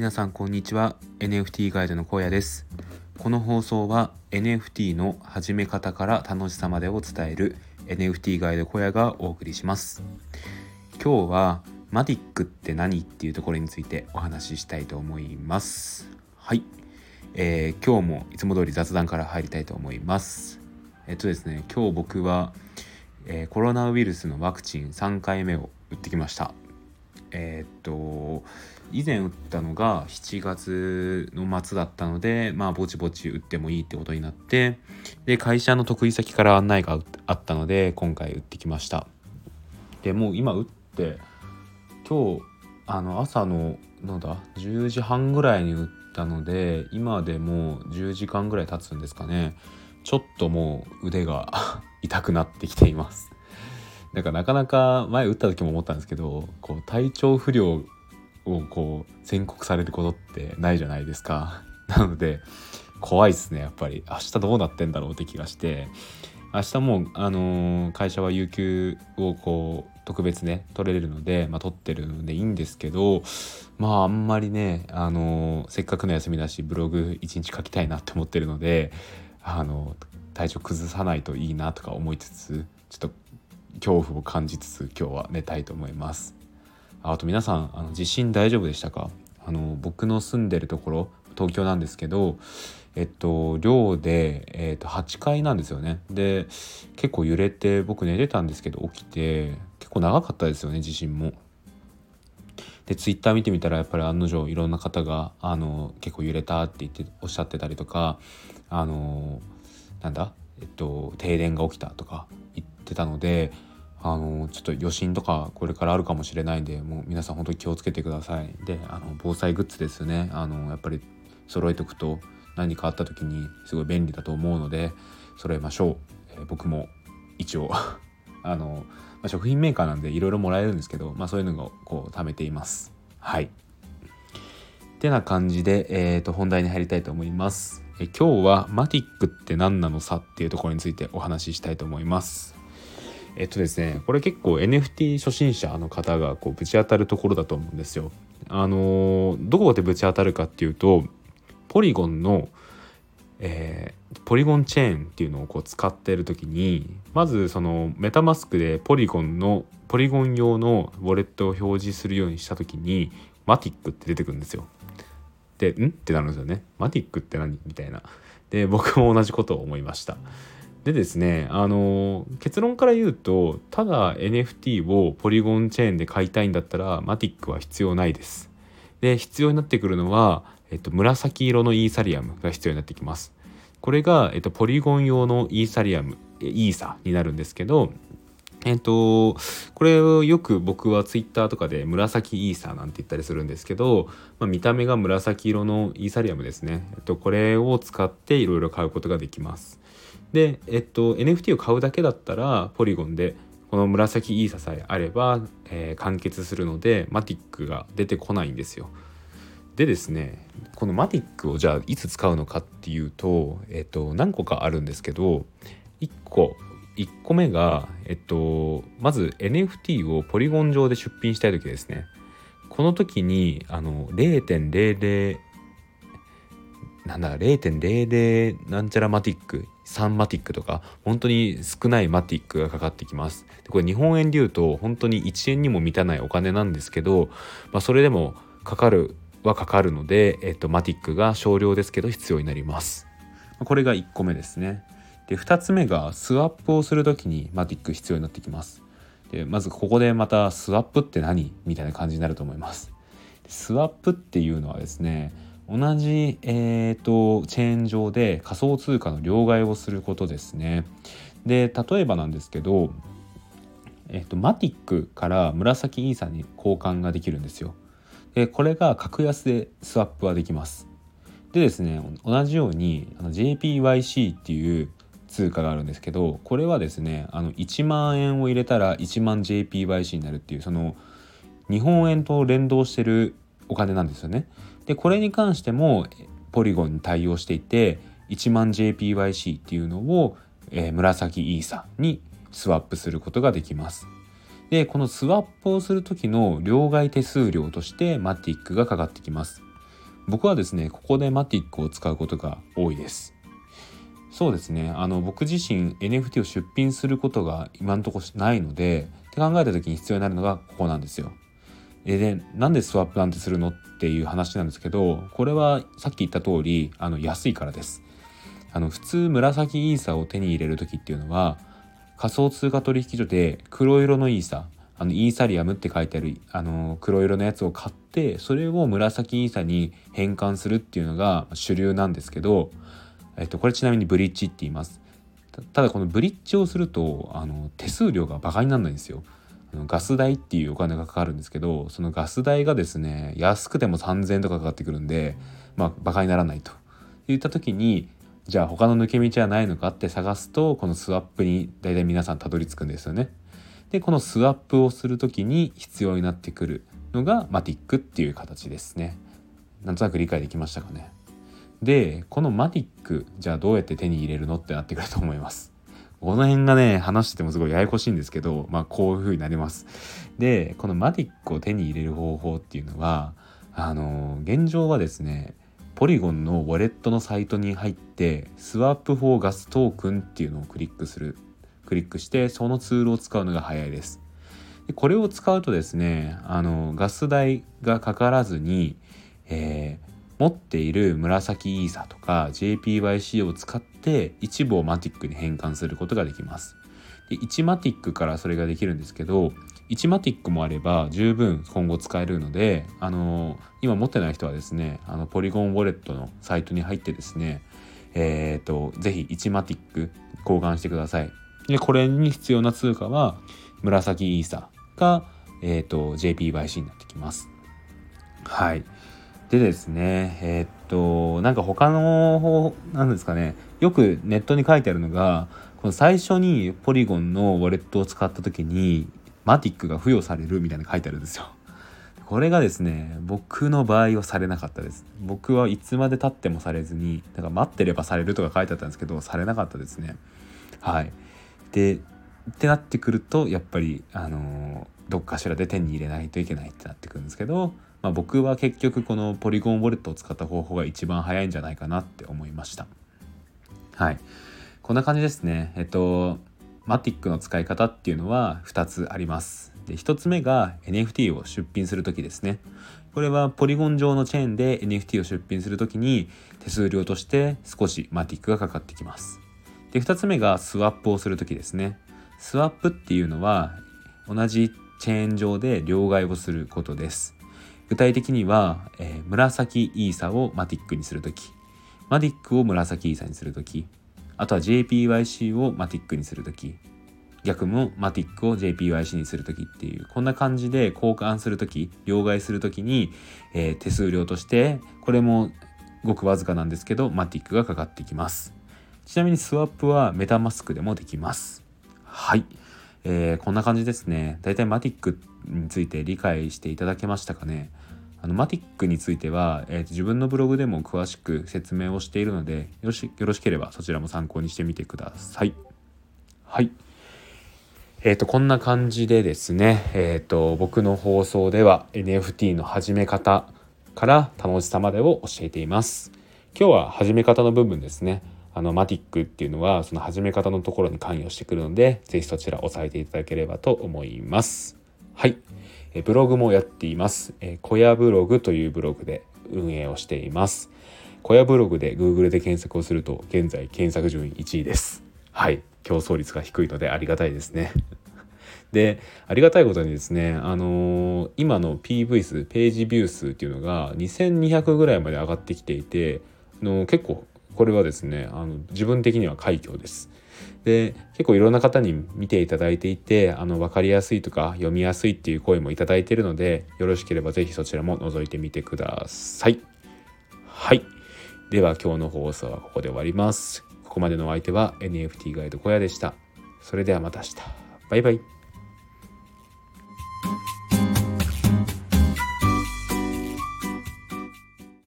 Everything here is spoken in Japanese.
皆さんこんにちは。NFT ガイドの荒野です。この放送は NFT の始め方から楽しさまでを伝える NFT ガイド荒野がお送りします。今日はマティックって何っていうところについてお話ししたいと思います。はい、えー、今日もいつも通り雑談から入りたいと思います。えっとですね今日僕は、えー、コロナウイルスのワクチン3回目を打ってきました。えー、っと以前打ったのが7月の末だったのでまあぼちぼち打ってもいいってことになってで会社の得意先から案内があったので今回打ってきました。でもう今打って今日あの朝ののだ10時半ぐらいに打ったので今でもう10時間ぐらい経つんですかね。ちょっともう腕が 痛くなってきています。なんかなかなか前打った時も思ったんですけどこう体調不良をこう宣告されることってないじゃないですか。なので怖いですねやっぱり明日どうなってんだろうって気がして明日もあのー、会社は有給をこう特別ね取れるので、まあ、取ってるのでいいんですけどまああんまりね、あのー、せっかくの休みだしブログ一日書きたいなって思ってるので、あのー、体調崩さないといいなとか思いつつちょっと恐怖を感じつつ今日は寝たいと思います。あと皆さんあの地震大丈夫でしたか？あの僕の住んでるところ東京なんですけどえっと寮で、えっと、8階なんですよね。で結構揺れて僕寝てたんですけど起きて結構長かったですよね地震も。でツイッター見てみたらやっぱり案の定いろんな方があの結構揺れたって言っておっしゃってたりとかあのなんだ？えっと停電が起きたとか言ってたのであのちょっと余震とかこれからあるかもしれないんでもう皆さん本当に気をつけてください。であの防災グッズですよね。あのやっぱり揃えておくと何かあった時にすごい便利だと思うので揃えましょう、えー、僕も一応。あの、まあ、食品メーカーなんでいろいろもらえるんですけど、まあ、そういうのをこう貯めています。はい。てな感じで、えーと、本題に入りたいと思います。え今日はマティックって何なのさっていうところについてお話ししたいと思います。えっとですねこれ結構 NFT 初心者の方がこうぶち当たるところだと思うんですよ。あのどこでぶち当たるかっていうとポリゴンの、えー、ポリゴンチェーンっていうのをこう使ってる時にまずそのメタマスクでポリゴンのポリゴン用のウォレットを表示するようにした時にマティックって出てくるんですよ。でん？ってなるんですよね。マティックって何？みたいな。で僕も同じことを思いました。でですねあの結論から言うとただ NFT をポリゴンチェーンで買いたいんだったらマティックは必要ないです。で必要になってくるのは、えっと、紫色のイーサリアムが必要になってきます。これが、えっと、ポリゴン用のイーサリアムイーサになるんですけどえっと、これをよく僕はツイッターとかで紫イーサなんて言ったりするんですけど、まあ、見た目が紫色のイーサリアムですね。えっと、これを使っていろいろ買うことができます。で、えっと、NFT を買うだけだったらポリゴンでこの紫イーサさえあれば、えー、完結するのでマティックが出てこないんですよ。でですねこのマティックをじゃあいつ使うのかっていうと、えっと、何個かあるんですけど1個1個目が、えっと、まず NFT をポリゴン上で出品したい時ですね。この時にあのなんだ0.00なんちゃらマティック3マティックとか本当に少ないマティックがかかってきます。でこれ日本円で言うと本当に1円にも満たないお金なんですけど、まあ、それでもかかるはかかるので、えっと、マティックが少量ですけど必要になります。これが1個目ですね。で2つ目がスワップをする時にマティック必要になってきます。でまずここでまたスワップって何みたいな感じになると思います。スワップっていうのはですね同じ、えーと、チェーン上で仮想通貨の両替をすることですね。で例えばなんですけど、えーと、マティックから紫イーサに交換ができるんですよ。でこれが格安でスワップはできます。でですね同じようにあの JPYC っていう通貨があるんですけどこれはですねあの1万円を入れたら1万 JPYC になるっていうその日本円と連動してるお金なんですよね。でこれに関してもポリゴンに対応していて1万 JPYC っていうのを、えー、紫イーサにスワップすることができます。でこのスワップをする時の両替手数料としてマティックがかかってきます。僕はですねここでマティックを使うことが多いですそうですねあの僕自身 NFT を出品することが今のとこないのでって考えた時に必要になるのがここなんですよでなんでスワップなんてするのっていう話なんですけどこれはさっき言った通りあの安いからです。あの普通紫イーサを手に入れる時っていうのは仮想通貨取引所で黒色のイーサあのイーサリアムって書いてあるあの黒色のやつを買ってそれを紫イーサに変換するっていうのが主流なんですけど、えっと、これちなみにブリッジって言います。ただこのブリッジをするとあの手数料がバカにならないんですよ。ガス代っていうお金がかかるんですけどそのガス代がですね安くても3,000円とかかかってくるんでまあバカにならないといった時にじゃあ他の抜け道はないのかって探すとこのスワップに大体皆さんたどり着くんですよね。でこのスワップをする時に必要になってくるのがマティックっていう形ですね。なんとなく理解できましたかね。でこのマティックじゃあどうやって手に入れるのってなってくると思います。この辺がね話しててもすごいややこしいんですけどまあこういう風になります。でこのマティックを手に入れる方法っていうのはあの現状はですねポリゴンのウォレットのサイトに入ってスワップフォーガストークンっていうのをクリックするクリックしてそのツールを使うのが早いですでこれを使うとですねあのガス代がかからずに、えー、持っている紫イーサとか JPYC を使って一部をマティックに変換することができます。で1マティックからそれができるんですけど1マティックもあれば十分今後使えるのであの今持ってない人はですねあのポリゴンウォレットのサイトに入ってですねえっ、ー、とぜひ1マティック交換してください。でこれに必要な通貨は紫イーサが、えーと、JPYC になってきます。はい。でですねえっ、となんか他の方なんですかねよくネットに書いてあるのがこの最初にポリゴンのウォレットを使った時にマティックが付与されるみたいな書いてあるんですよ。これがですね僕の場合はされなかったです。僕はいつまでたってもされずにだから待ってればされるとか書いてあったんですけどされなかったですね。はい。でってなってくるとやっぱりあのどっかしらで手に入れないといけないってなってくるんですけど、まあ、僕は結局このポリゴンウォレットを使った方法が一番早いんじゃないかなって思いましたはいこんな感じですねえっとマティックの使い方っていうのは2つあります。で1つ目が NFT を出品する時ですね。これはポリゴン上のチェーンで NFT を出品する時に手数料として少しマティックがかかってきます。で2つ目がスワップをする時ですね。スワップっていうのは同じチェーン上で両替をすることです。具体的には、えー、紫イーサをマティックにする時マティックを紫イーサにする時あとは JPYC をマティックにする時逆もマティックを JPYC にする時っていうこんな感じで交換する時両替する時に、えー、手数料としてこれもごくわずかなんですけどマティックがかかってきます。ちなみにスワップはメタマスクでもできます。はい、えー、こんな感じですね。だいたいマティックについて理解していただけましたかね？あのマティックについては、えー、自分のブログでも詳しく説明をしているのでよしよろしければそちらも参考にしてみてください。はい。えっ、ー、とこんな感じでですね、えっ、ー、と僕の放送では NFT の始め方から楽しさまでを教えています。今日は始め方の部分ですね。あのマティックっていうのはその始め方のところに関与してくるので、是非そちら押さえていただければと思います。はい。えブログもやっています。え小屋ブログというブログで運営をしています。小屋ブログで Google で検索をすると現在検索順位1位です。はい。競争率が低いのでありがたいですね。でありがたいことにですね、あのー、今の PV 数ページビュー数っていうのが2200ぐらいまで上がってきていての結構これはですねあの自分的には快挙です。で結構いろんな方に見ていただいていてあの分かりやすいとか読みやすいっていう声もいただいているのでよろしければ是非そちらも覗いてみてください。はいでは今日の放送はここで終わります。ここまでのお相手は NFT ガイド小屋でした。それではまた明日。バイバイ。